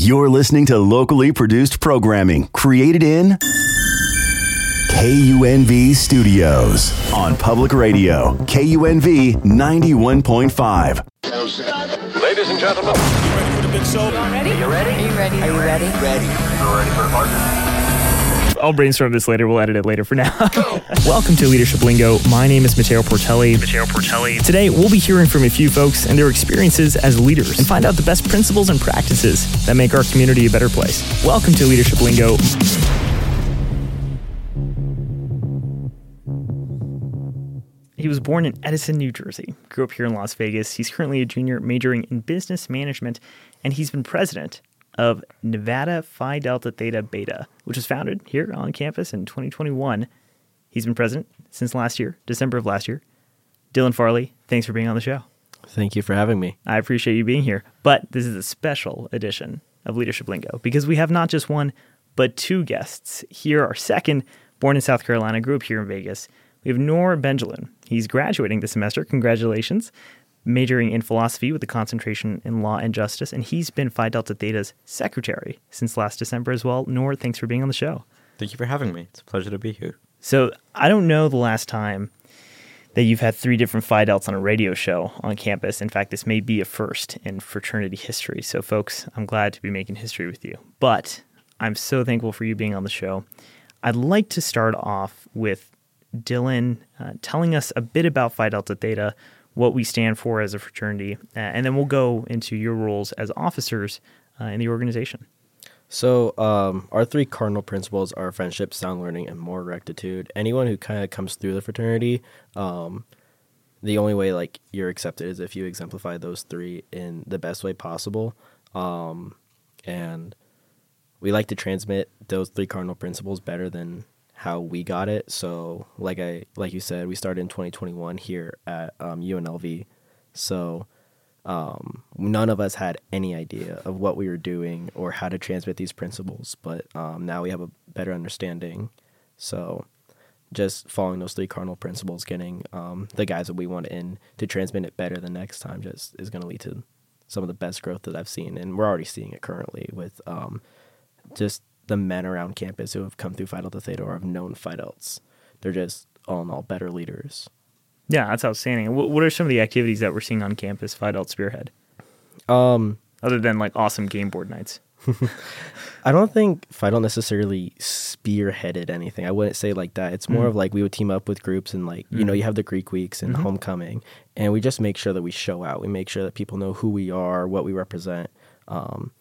You're listening to locally produced programming created in KUNV Studios on public radio, KUNV 91.5. Ladies and gentlemen, you Ready for the big show? Ready? Are You ready? Are you ready? Are you ready? I'll brainstorm this later. We'll edit it later for now. Welcome to Leadership Lingo. My name is Mateo Portelli. Mateo Portelli. Today, we'll be hearing from a few folks and their experiences as leaders and find out the best principles and practices that make our community a better place. Welcome to Leadership Lingo. He was born in Edison, New Jersey, grew up here in Las Vegas. He's currently a junior majoring in business management, and he's been president of Nevada Phi Delta Theta Beta, which was founded here on campus in 2021. He's been president since last year, December of last year. Dylan Farley, thanks for being on the show. Thank you for having me. I appreciate you being here. But this is a special edition of Leadership Lingo because we have not just one, but two guests. Here, our second, born in South Carolina, grew up here in Vegas. We have Noor Benjelloun. He's graduating this semester. Congratulations. Majoring in philosophy with a concentration in law and justice. And he's been Phi Delta Theta's secretary since last December as well. Noor, thanks for being on the show. Thank you for having me. It's a pleasure to be here. So I don't know the last time that you've had three different Phi Delts on a radio show on campus. In fact, this may be a first in fraternity history. So, folks, I'm glad to be making history with you. But I'm so thankful for you being on the show. I'd like to start off with Dylan uh, telling us a bit about Phi Delta Theta, what we stand for as a fraternity, uh, and then we'll go into your roles as officers uh, in the organization. So, um, our three cardinal principles are friendship, sound learning, and moral rectitude. Anyone who kind of comes through the fraternity, um, the only way like you're accepted is if you exemplify those three in the best way possible. Um, and we like to transmit those three cardinal principles better than how we got it. So, like I like you said, we started in 2021 here at um, UNLV. So, um, none of us had any idea of what we were doing or how to transmit these principles, but um, now we have a better understanding. So, just following those three cardinal principles, getting um, the guys that we want in to transmit it better the next time, just is going to lead to some of the best growth that I've seen, and we're already seeing it currently with um, just the men around campus who have come through Phi Delta Theta or have known Phi Delts. They're just all in all better leaders. Yeah, that's outstanding. What, what are some of the activities that we're seeing on campus, Phi Spearhead? Um, other than like awesome game board nights. I don't think Delta necessarily spearheaded anything. I wouldn't say like that. It's more Mm. of like we would team up with groups and like you know you have the Greek weeks and Mhm. homecoming, and we just make sure that we show out. We make sure that people know who we are, what we represent, um,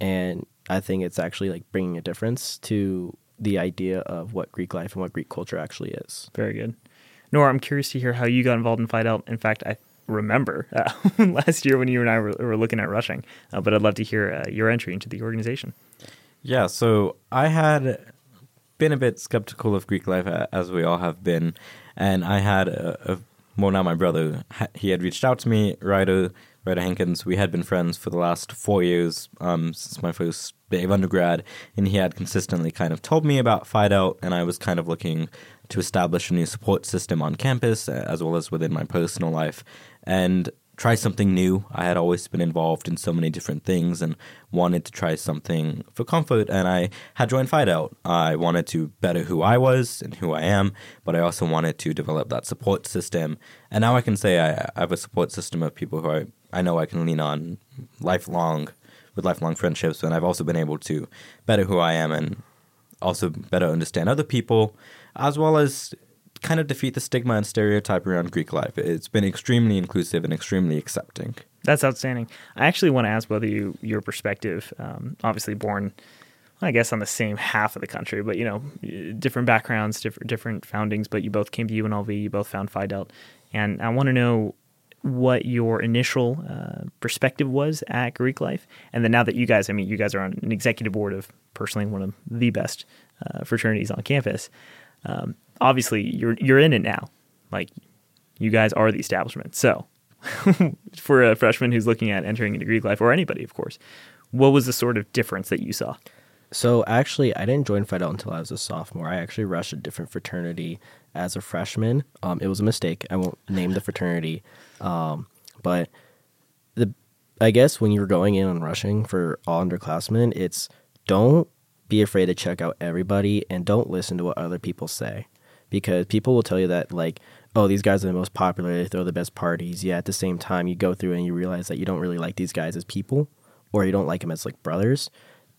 and I think it's actually like bringing a difference to the idea of what Greek life and what Greek culture actually is. Very good. Nora, I'm curious to hear how you got involved in Phi Delta. In fact, I remember uh, last year when you and I were, were looking at rushing, uh, but I'd love to hear uh, your entry into the organization. Yeah, so I had been a bit skeptical of Greek life, as we all have been, and I had a, a well, now my brother, he had reached out to me, Ryder, Ryder Hankins. We had been friends for the last four years um, since my first day of undergrad, and he had consistently kind of told me about Phi Delta, and I was kind of looking to establish a new support system on campus, uh, as well as within my personal life, and try something new. I had always been involved in so many different things and wanted to try something for comfort, and I had joined Phi Delt. I wanted to better who I was and who I am, but I also wanted to develop that support system. And now I can say I, have a support system of people who I, I know I can lean on lifelong, with lifelong friendships, and I've also been able to better who I am and also better understand other people, as well as kind of defeat the stigma and stereotype around Greek life. It's been extremely inclusive and extremely accepting. That's outstanding. I actually want to ask of you your perspective. Um, obviously, born, I guess, on the same half of the country, but you know, different backgrounds, different different foundings. But you both came to UNLV. You both found Phi Delta, and I want to know what your initial uh, perspective was at Greek life, and then now that you guys, I mean, you guys are on an executive board of personally one of the best uh, fraternities on campus. Um, obviously, you're you're in it now. Like, you guys are the establishment. So, for a freshman who's looking at entering into Greek life, or anybody, of course, what was the sort of difference that you saw? So actually, I didn't join Phi Delta until I was a sophomore. I actually rushed a different fraternity as a freshman. Um, it was a mistake. I won't name the fraternity, um, but the I guess when you're going in on rushing for all underclassmen, it's don't be afraid to check out everybody and don't listen to what other people say because people will tell you that like oh these guys are the most popular they throw the best parties. Yeah at the same time you go through and you realize that you don't really like these guys as people or you don't like them as like brothers.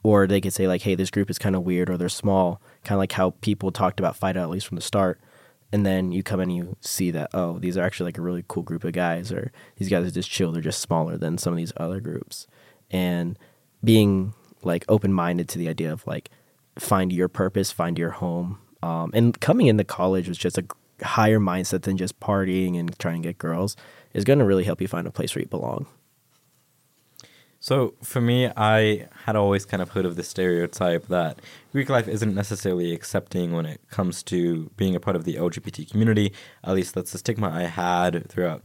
Or they could say like hey this group is kind of weird or they're small kind of like how people talked about fight at least from the start. And then you come in and you see that oh these are actually like a really cool group of guys or these guys are just chill they're just smaller than some of these other groups. And being like open-minded to the idea of like find your purpose find your home um, and coming into college was just a higher mindset than just partying and trying to get girls is going to really help you find a place where you belong So for me, I had always kind of heard of the stereotype that Greek life isn't necessarily accepting when it comes to being a part of the LGBT community. At least that's the stigma I had throughout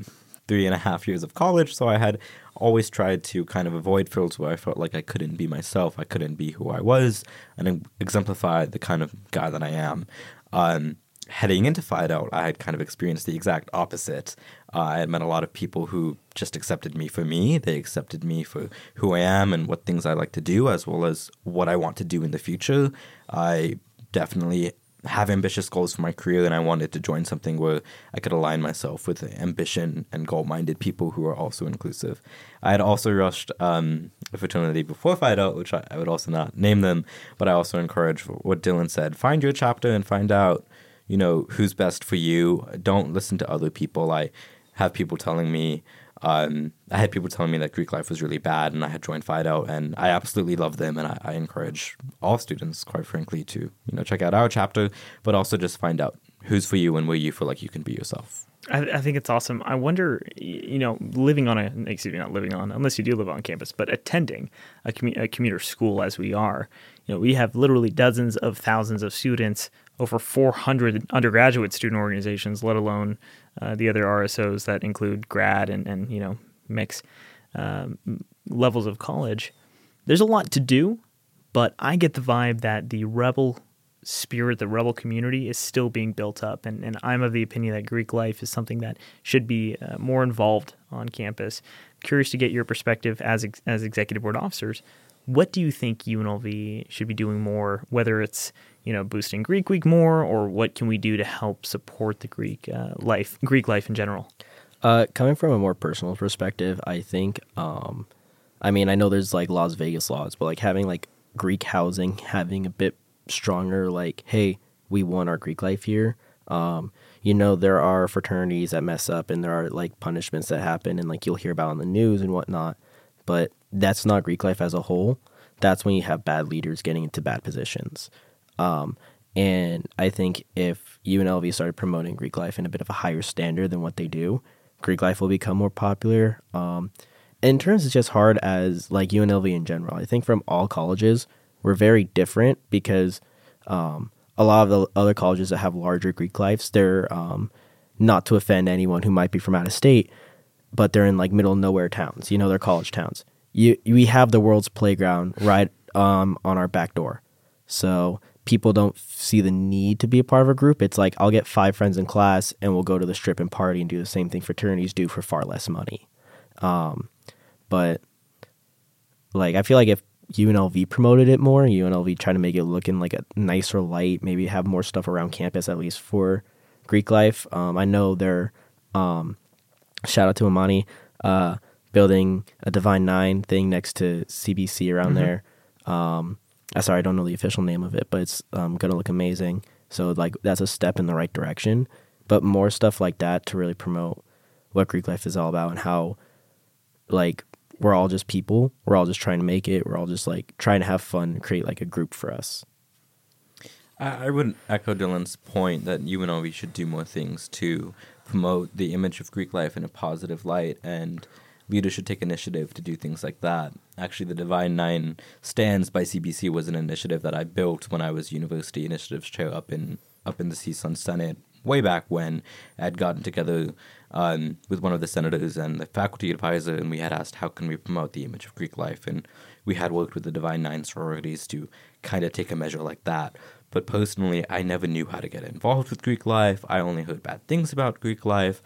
three and a half years of college. So I had always tried to kind of avoid fields where I felt like I couldn't be myself, I couldn't be who I was, and exemplify the kind of guy that I am. Um, heading into Phi Delt, I had kind of experienced the exact opposite. Uh, I had met a lot of people who just accepted me for me. They accepted me for who I am and what things I like to do, as well as what I want to do in the future. I definitely have ambitious goals for my career, then I wanted to join something where I could align myself with ambition and goal minded people who are also inclusive. I had also rushed um, a fraternity before Phi Delt, which I, I would also not name them, but I also encourage what Dylan said find your chapter and find out you know who's best for you don't listen to other people i have people telling me um, i had people telling me that greek life was really bad and i had joined Fido, and i absolutely love them and I, I encourage all students quite frankly to you know check out our chapter but also just find out who's for you and where you feel like you can be yourself I, I think it's awesome. I wonder, you know, living on a excuse me, not living on, unless you do live on campus, but attending a, commu- a commuter school as we are, you know, we have literally dozens of thousands of students, over 400 undergraduate student organizations, let alone uh, the other RSOs that include grad and, and you know mix um, levels of college. There's a lot to do, but I get the vibe that the rebel spirit, the rebel community is still being built up. And, and I'm of the opinion that Greek life is something that should be uh, more involved on campus. Curious to get your perspective as, ex- as executive board officers. What do you think UNLV should be doing more, whether it's you know boosting Greek Week more, or what can we do to help support the Greek uh, life, Greek life in general? Uh, coming from a more personal perspective, I think, um, I mean, I know there's like Las Vegas laws, but like having like Greek housing, having a bit stronger, like, hey, we want our Greek life here. Um, you know, there are fraternities that mess up and there are like punishments that happen and like you'll hear about on the news and whatnot, but that's not Greek life as a whole. That's when you have bad leaders getting into bad positions. Um, and I think if UNLV started promoting Greek life in a bit of a higher standard than what they do, Greek life will become more popular. Um, in terms of just hard as like UNLV in general, I think from all colleges, we're very different because um, a lot of the other colleges that have larger Greek lives, they're um, not to offend anyone who might be from out of state, but they're in like middle nowhere towns. You know, they're college towns. You we have the world's playground right um, on our back door, so people don't see the need to be a part of a group. It's like I'll get five friends in class and we'll go to the strip and party and do the same thing fraternities do for far less money. Um, but like I feel like if UNLV promoted it more, UNLV tried to make it look in like a nicer light, maybe have more stuff around campus at least for Greek life. Um, I know they're um, shout out to Amani uh, building a Divine Nine thing next to CBC around there. Um, I'm sorry, I don't know the official name of it, but it's um, gonna look amazing. So like that's a step in the right direction. But more stuff like that to really promote what Greek life is all about and how like we're all just people. We're all just trying to make it. We're all just like trying to have fun create like a group for us. I, I would echo Dylan's point that you and UNLV should do more things to promote the image of Greek life in a positive light, and leaders should take initiative to do things like that. Actually, the Divine Nine Stands by CBC was an initiative that I built when I was University Initiatives Chair up in up in the CSUN Senate way back when I had gotten together um, with one of the senators and the faculty advisor, and we had asked how can we promote the image of Greek life, and we had worked with the Divine Nine sororities to kind of take a measure like that. But personally, I never knew how to get involved with Greek life. I only heard bad things about Greek life.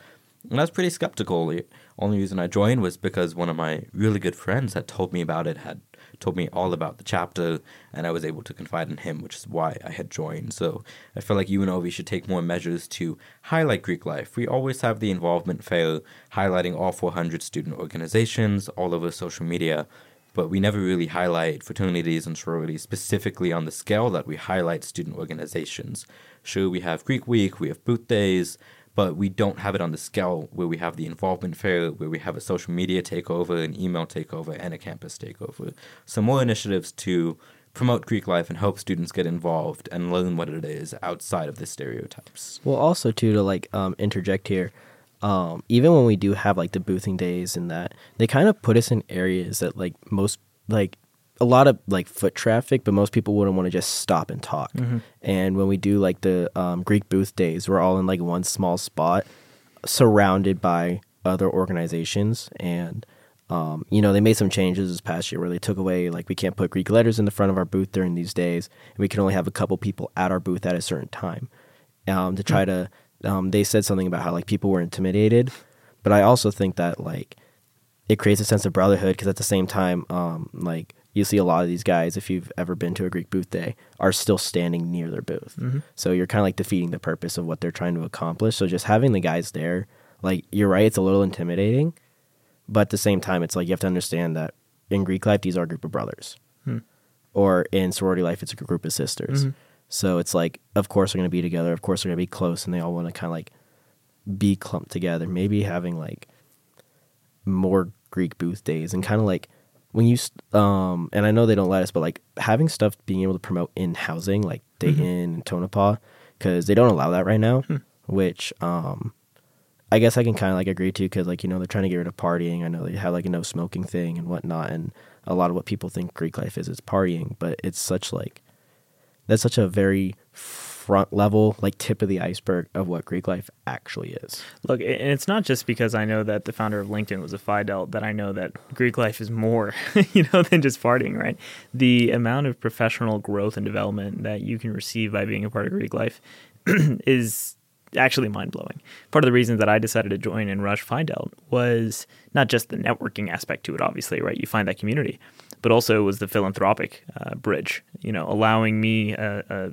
And I was pretty skeptical. The only reason I joined was because one of my really good friends had told me about it, had told me all about the chapter, and I was able to confide in him, which is why I had joined. So I feel like you and UNLV should take more measures to highlight Greek life. We always have the involvement fair highlighting all 400 student organizations all over social media, but we never really highlight fraternities and sororities specifically on the scale that we highlight student organizations. Sure, we have Greek Week, we have Booth Days, but we don't have it on the scale where we have the involvement fair, where we have a social media takeover, an email takeover, and a campus takeover. So more initiatives to promote Greek life and help students get involved and learn what it is outside of the stereotypes. Well, also too to like um, interject here, um, even when we do have like the boothing days and that, they kind of put us in areas that like most like a lot of like foot traffic, but most people wouldn't want to just stop and talk. Mm-hmm. And when we do like the um, Greek booth days, we're all in like one small spot, surrounded by other organizations. And um, you know, they made some changes this past year where they took away like we can't put Greek letters in the front of our booth during these days, and we can only have a couple people at our booth at a certain time. Um, to try to, um, they said something about how like people were intimidated, but I also think that like it creates a sense of brotherhood because at the same time, um, like you see a lot of these guys, if you've ever been to a Greek booth day, are still standing near their booth. Mm-hmm. So you're kind of like defeating the purpose of what they're trying to accomplish. So just having the guys there, like you're right, it's a little intimidating, but at the same time, it's like you have to understand that in Greek life, these are a group of brothers, hmm. or in sorority life, it's a group of sisters. Mm-hmm. So it's like, of course, they're going to be together. Of course, they're going to be close, and they all want to kind of like be clumped together. Maybe having like more Greek booth days and kind of like when you um and I know they don't let us, but like having stuff being able to promote in housing like Dayton and Tonopah because they don't allow that right now, which um I guess I can kind of like agree to because like you know they're trying to get rid of partying. I know they have like a no smoking thing and whatnot, and a lot of what people think Greek life is is partying, but it's such like that's such a very front level like tip of the iceberg of what Greek life actually is. Look, and it's not just because I know that the founder of LinkedIn was a Phi Delt that I know that Greek life is more, you know, than just partying, right? The amount of professional growth and development that you can receive by being a part of Greek life is actually mind blowing. Part of the reason that I decided to join and rush Phi Delt was not just the networking aspect to it, obviously, right? You find that community, but also was the philanthropic uh, bridge, you know, allowing me a, a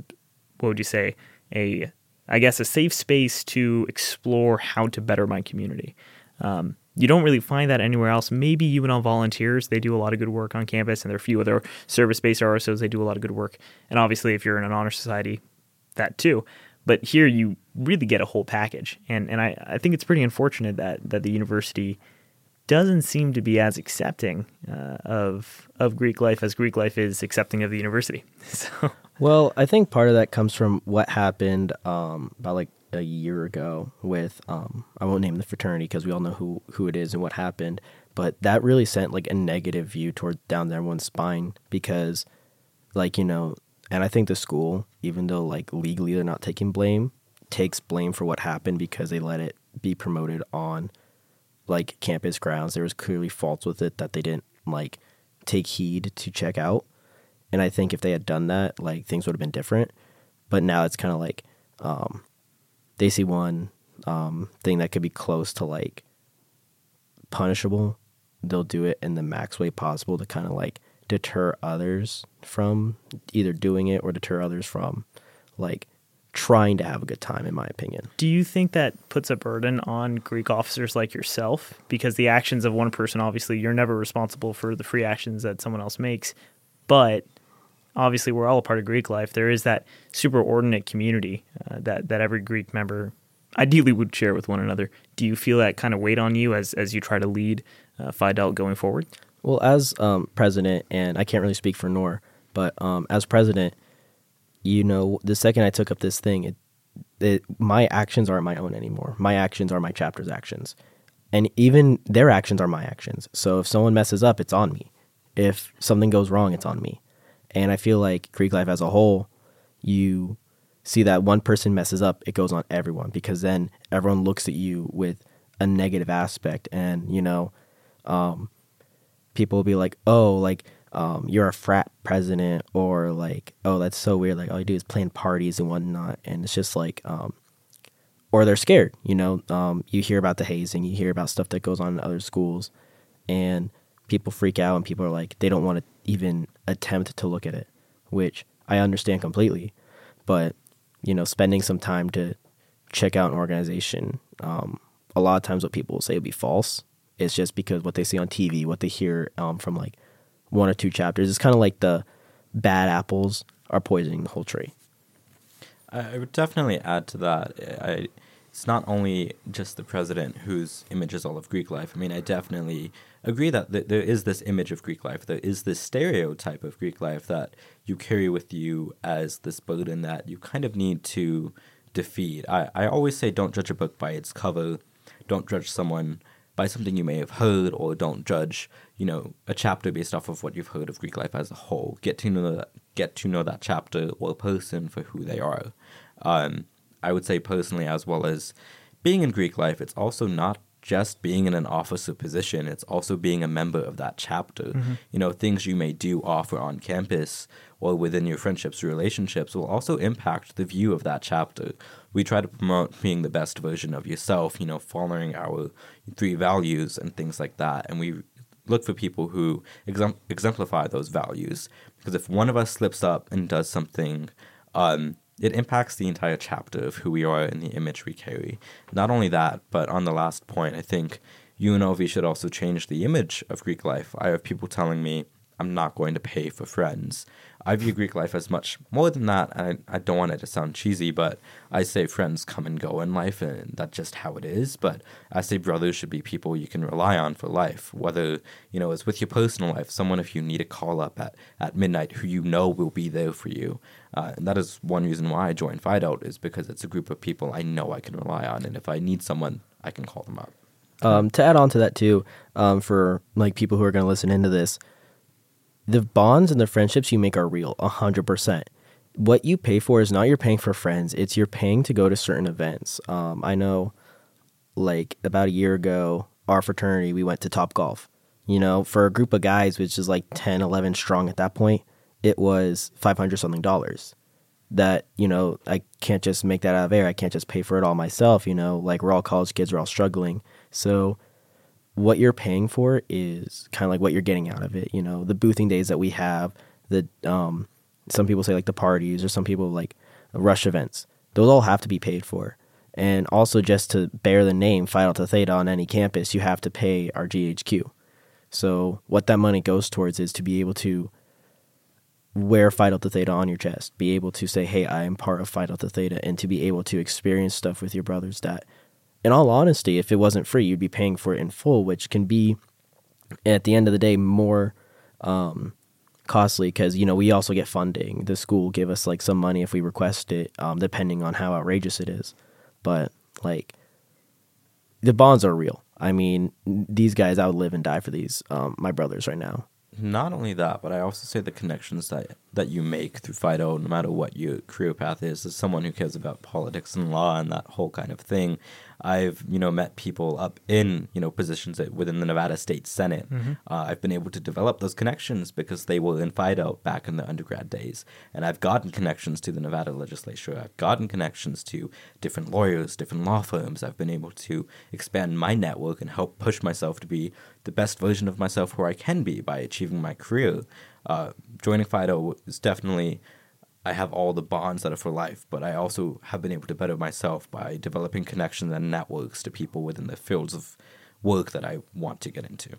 what would you say a I guess a safe space to explore how to better my community. Um, you don't really find that anywhere else. Maybe UNL volunteers, they do a lot of good work on campus, and there are a few other service-based RSOs, they do a lot of good work. And obviously, if you're in an honor society, that too. But here you really get a whole package. And and I, I think it's pretty unfortunate that that the university doesn't seem to be as accepting uh, of of Greek life as Greek life is accepting of the university. So Well, I think part of that comes from what happened um, about like a year ago with um, I won't name the fraternity because we all know who who it is and what happened, but that really sent like a negative view toward down everyone's spine because, like you know, and I think the school, even though like legally they're not taking blame, takes blame for what happened because they let it be promoted on like campus grounds. There was clearly faults with it that they didn't like take heed to check out. And I think if they had done that, like things would have been different. But now it's kind of like um, they see one um, thing that could be close to like punishable. They'll do it in the max way possible to kind of like deter others from either doing it or deter others from like trying to have a good time, in my opinion. Do you think that puts a burden on Greek officers like yourself? Because the actions of one person, obviously, you're never responsible for the free actions that someone else makes. But obviously, we're all a part of Greek life. There is that superordinate community uh, that, that every Greek member ideally would share with one another. Do you feel that kind of weight on you as, as you try to lead uh, Phi Delt going forward? Well, as um, president, and I can't really speak for Noor, but um, as president, you know, the second I took up this thing, it, it, my actions aren't my own anymore. My actions are my chapter's actions, and even their actions are my actions. So if someone messes up, it's on me. If something goes wrong, it's on me. And I feel like Greek life as a whole, you see that one person messes up, it goes on everyone because then everyone looks at you with a negative aspect, and you know, um, people will be like, "Oh, like um, you're a frat president," or like, "Oh, that's so weird." Like all you do is plan parties and whatnot, and it's just like, um, or they're scared. You know, um, you hear about the hazing, you hear about stuff that goes on in other schools, and people freak out, and people are like, they don't want to even attempt to look at it, which I understand completely. But you know, spending some time to check out an organization, um, a lot of times what people will say will be false. It's just because what they see on TV, what they hear um, from like one or two chapters. It's kind of like the bad apples are poisoning the whole tree. I would definitely add to that. I, it's not only just the president whose image is all of Greek life. I mean, I definitely agree that th- there is this image of Greek life. There is this stereotype of Greek life that you carry with you as this burden that you kind of need to defeat. I, I always say don't judge a book by its cover. Don't judge someone by something you may have heard, or don't judge, you know, a chapter based off of what you've heard of Greek life as a whole. Get to know that, get to know that chapter or person for who they are. Um, I would say personally, as well as being in Greek life, it's also not just being in an officer position, it's also being a member of that chapter. Mm-hmm. You know, things you may do off or on campus or within your friendships or relationships will also impact the view of that chapter. We try to promote being the best version of yourself, you know, following our three values and things like that. And we look for people who exemplify those values. Because if one of us slips up and does something um, it impacts the entire chapter of who we are and the image we carry. Not only that, but on the last point, I think UNLV should also change the image of Greek life. I have people telling me I'm not going to pay for friends. I view Greek life as much more than that. And I, I don't want it to sound cheesy, but I say friends come and go in life, and that's just how it is. But I say brothers should be people you can rely on for life, whether, you know, it's with your personal life, someone if you need a call up at, at midnight who you know will be there for you. Uh, and that is one reason why I joined Phi Delt, is because it's a group of people I know I can rely on. And if I need someone, I can call them up. Um, to add on to that too, um, for like people who are going to listen into this, the bonds and the friendships you make are real, 100%. What you pay for is not you're paying for friends, it's you're paying to go to certain events. Um, I know, like, about a year ago, our fraternity, we went to Top Golf. You know, for a group of guys, which is like 10, 11 strong at that point, it was 500 something dollars. That, you know, I can't just make that out of air. I can't just pay for it all myself. You know, like, we're all college kids, we're all struggling. So, what you're paying for is kind of like what you're getting out of it. You know, the boothing days that we have, the um, some people say like the parties, or some people like rush events. Those all have to be paid for. And also, just to bear the name Phi Delta Theta on any campus, you have to pay our GHQ. So, what that money goes towards is to be able to wear Phi Delta Theta on your chest, be able to say, hey, I am part of Phi Delta Theta, and to be able to experience stuff with your brothers that in all honesty, if it wasn't free, you'd be paying for it in full, which can be at the end of the day more um, costly because you know we also get funding. The school give us like some money if we request it, um, depending on how outrageous it is. But like the bonds are real. I mean, these guys, I would live and die for these. Um, my brothers right now not only that, but I also say the connections that that you make through Fido, no matter what your career path is, as someone who cares about politics and law and that whole kind of thing, I've you know met people up in you know positions within the Nevada State Senate. Mm-hmm. Uh, I've been able to develop those connections because they were in Fido back in the undergrad days, and I've gotten connections to the Nevada legislature. I've gotten connections to different lawyers, different law firms. I've been able to expand my network and help push myself to be the best version of myself where I can be by achieving my career. Uh, joining Fido is definitely I have all the bonds that are for life, but I also have been able to better myself by developing connections and networks to people within the fields of work that I want to get into.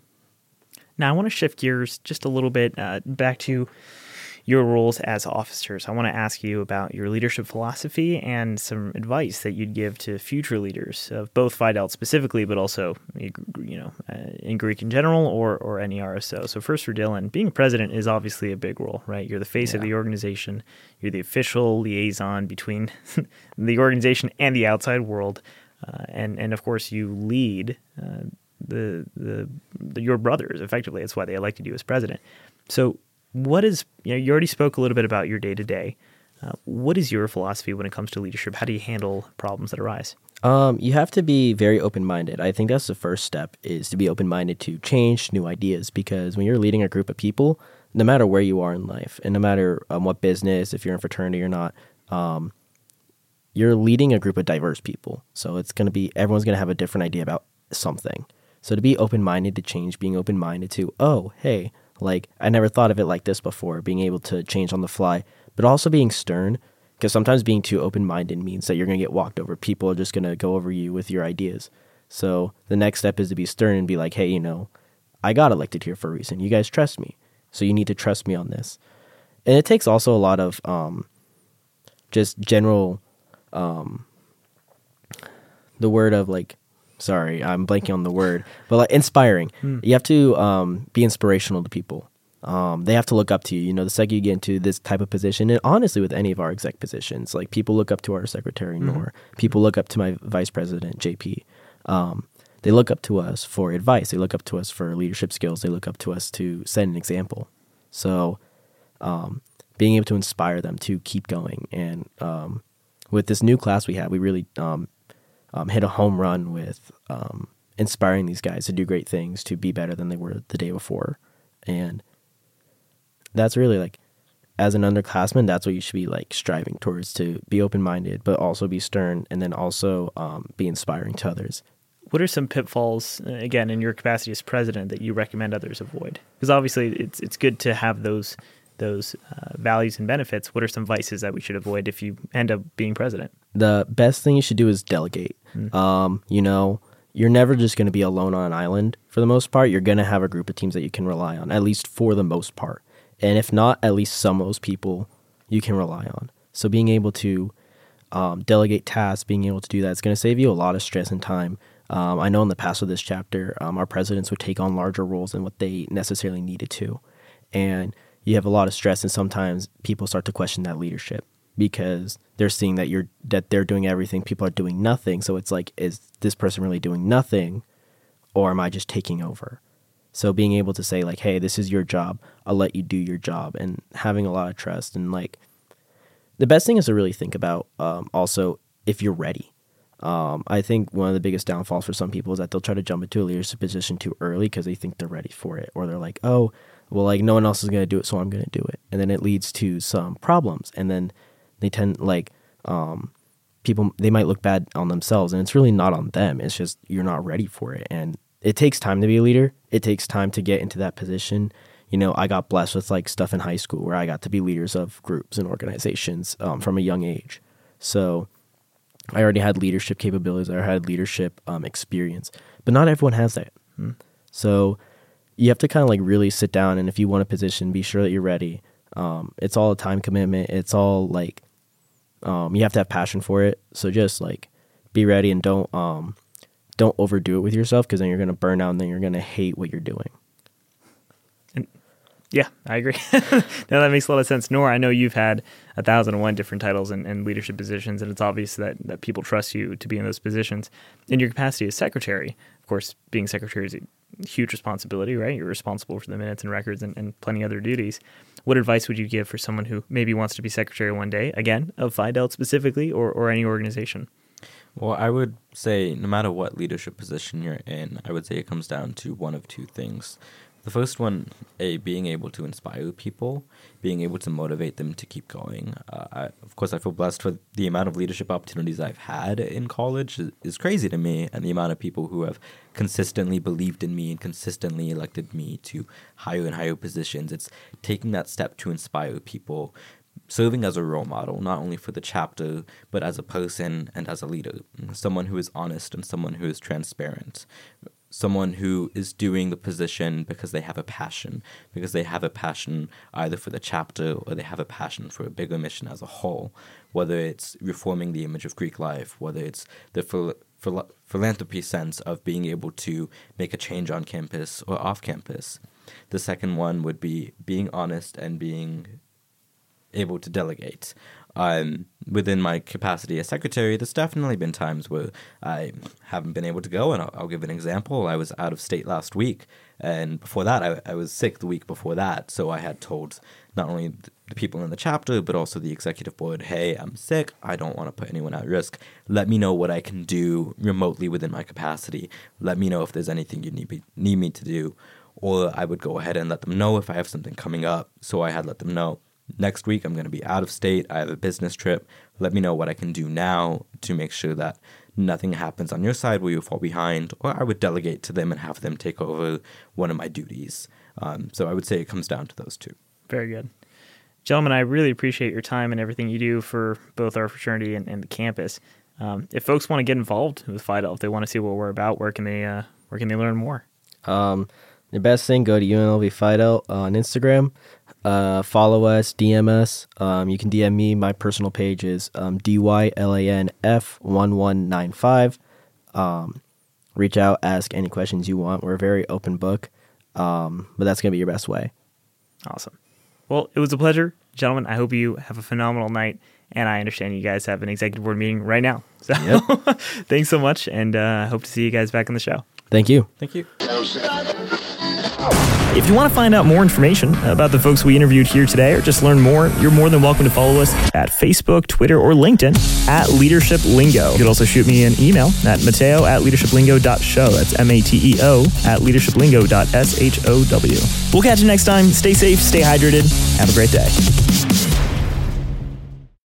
Now, I want to shift gears just a little bit uh, back to your roles as officers. I want to ask you about your leadership philosophy and some advice that you'd give to future leaders of both Phi Delt specifically, but also you know uh, in Greek in general or or any RSO. So first for Dylan, being president is obviously a big role, right? You're the face yeah. of the organization. You're the official liaison between the organization and the outside world, uh, and and of course you lead. Uh, the, the, the your brothers effectively that's why they elected you as president so what is you know you already spoke a little bit about your day to day. What is your philosophy when it comes to leadership? How do you handle problems that arise? Um, you have to be very open minded. I think that's the first step is to be open minded to change new ideas because when you're leading a group of people, no matter where you are in life and no matter um, what business, if you're in fraternity or not, um, you're leading a group of diverse people. So it's going to be everyone's going to have a different idea about something. So to be open minded to change, being open minded to, oh, hey, like I never thought of it like this before, being able to change on the fly, but also being stern. Because sometimes being too open minded means that you're going to get walked over. People are just going to go over you with your ideas. So the next step is to be stern and be like, hey, you know, I got elected here for a reason. You guys trust me. So you need to trust me on this. And it takes also a lot of um, just general, um, the word of like, sorry, I'm blanking on the word, but like inspiring. You have to um, be inspirational to people. Um, they have to look up to you. You know, the second you get into this type of position, and honestly, with any of our exec positions, like people look up to our secretary, Noor. People look up to my vice president, JP. Um, they look up to us for advice. They look up to us for leadership skills. They look up to us to set an example. So, um, being able to inspire them to keep going. And um, with this new class we have, we really um, hit a home run with um, inspiring these guys to do great things, to be better than they were the day before. And that's really like, as an underclassman, that's what you should be like striving towards to be open minded, but also be stern and then also um, be inspiring to others. What are some pitfalls, uh, again, in your capacity as president, that you recommend others avoid? Because obviously, it's it's good to have those those uh, values and benefits. What are some vices that we should avoid if you end up being president? The best thing you should do is delegate. Um, you know, you're never just going to be alone on an island for the most part. You're going to have a group of teams that you can rely on, at least for the most part. And if not, at least some of those people you can rely on. So being able to um, delegate tasks, being able to do that, is going to save you a lot of stress and time. Um, I know in the past of this chapter, um, our presidents would take on larger roles than what they necessarily needed to. And you have a lot of stress, and sometimes people start to question that leadership because they're seeing that you're that they're doing everything, people are doing nothing. So it's like, is this person really doing nothing, or am I just taking over? So being able to say like, hey, this is your job, I'll let you do your job, and having a lot of trust and like, the best thing is to really think about um, also if you're ready. Um, I think one of the biggest downfalls for some people is that they'll try to jump into a leadership position too early because they think they're ready for it, or they're like, oh, well, like no one else is going to do it, so I'm going to do it, and then it leads to some problems, and then they tend like um, people they might look bad on themselves, and it's really not on them. It's just you're not ready for it, and it takes time to be a leader. It takes time to get into that position. You know, I got blessed with like stuff in high school where I got to be leaders of groups and organizations um, from a young age. So I already had leadership capabilities. I had leadership um, experience, but not everyone has that. So you have to kind of like really sit down, and if you want a position, be sure that you're ready. Um, it's all a time commitment. It's all like um, you have to have passion for it. So just like be ready and don't um, don't overdo it with yourself because then you're gonna burn out and then you're gonna hate what you're doing. Yeah, I agree. no, that makes a lot of sense. Noor I know you've had a thousand and one different titles and, and leadership positions, and it's obvious that, that people trust you to be in those positions. In your capacity as secretary, course, being secretary is a huge responsibility, right? You're responsible for the minutes and records and, and plenty other duties. What advice would you give for someone who maybe wants to be secretary one day, again, of Phi Delt specifically, or, or any organization? Well, I would say no matter what leadership position you're in, I would say it comes down to one of two things. The first one, a being able to inspire people, being able to motivate them to keep going. Uh, I, of course, I feel blessed for the amount of leadership opportunities I've had in college is, is crazy to me, and the amount of people who have consistently believed in me and consistently elected me to higher and higher positions. It's taking that step to inspire people, serving as a role model, not only for the chapter, but as a person and as a leader. Someone who is honest and someone who is transparent. Someone who is doing the position because they have a passion, because they have a passion either for the chapter or they have a passion for a bigger mission as a whole. Whether it's reforming the image of Greek life, whether it's the phil- phil- philanthropy sense of being able to make a change on campus or off campus. The second one would be being honest and being able to delegate. Um, within my capacity as secretary, there's definitely been times where I haven't been able to go, and I'll, I'll give an example. I was out of state last week, and before that, I, I was sick the week before that. So I had told not only the people in the chapter, but also the executive board, hey, I'm sick. I don't want to put anyone at risk. Let me know what I can do remotely within my capacity. Let me know if there's anything you need need me to do. Or I would go ahead and let them know if I have something coming up. So I had let them know next week I'm going to be out of state. I have a business trip. Let me know what I can do now to make sure that nothing happens on your side where you fall behind, or I would delegate to them and have them take over one of my duties. Um, so I would say it comes down to those two. Very good. Gentlemen, I really appreciate your time and everything you do for both our fraternity and, and the campus. Um, if folks want to get involved with Phi Delta, if they want to see what we're about, where can they uh, where can they learn more? Um, the best thing, go to UNLV Phi Delta on Instagram. Uh, follow us, DM us. Um, you can DM me. My personal page is um, DYLANF1195. Um, reach out, ask any questions you want. We're a very open book, um, but that's going to be your best way. Awesome. Well, it was a pleasure, gentlemen. I hope you have a phenomenal night. And I understand you guys have an executive board meeting right now. So Yep. thanks so much. And uh, hope to see you guys back on the show. Thank you. Thank you. If you want to find out more information about the folks we interviewed here today or just learn more, you're more than welcome to follow us at Facebook, Twitter, or LinkedIn at Leadership Lingo. You could also shoot me an email at mateo at leadershiplingo.show. That's M A T E O at leadershiplingo.show. We'll catch you next time. Stay safe, stay hydrated. Have a great day.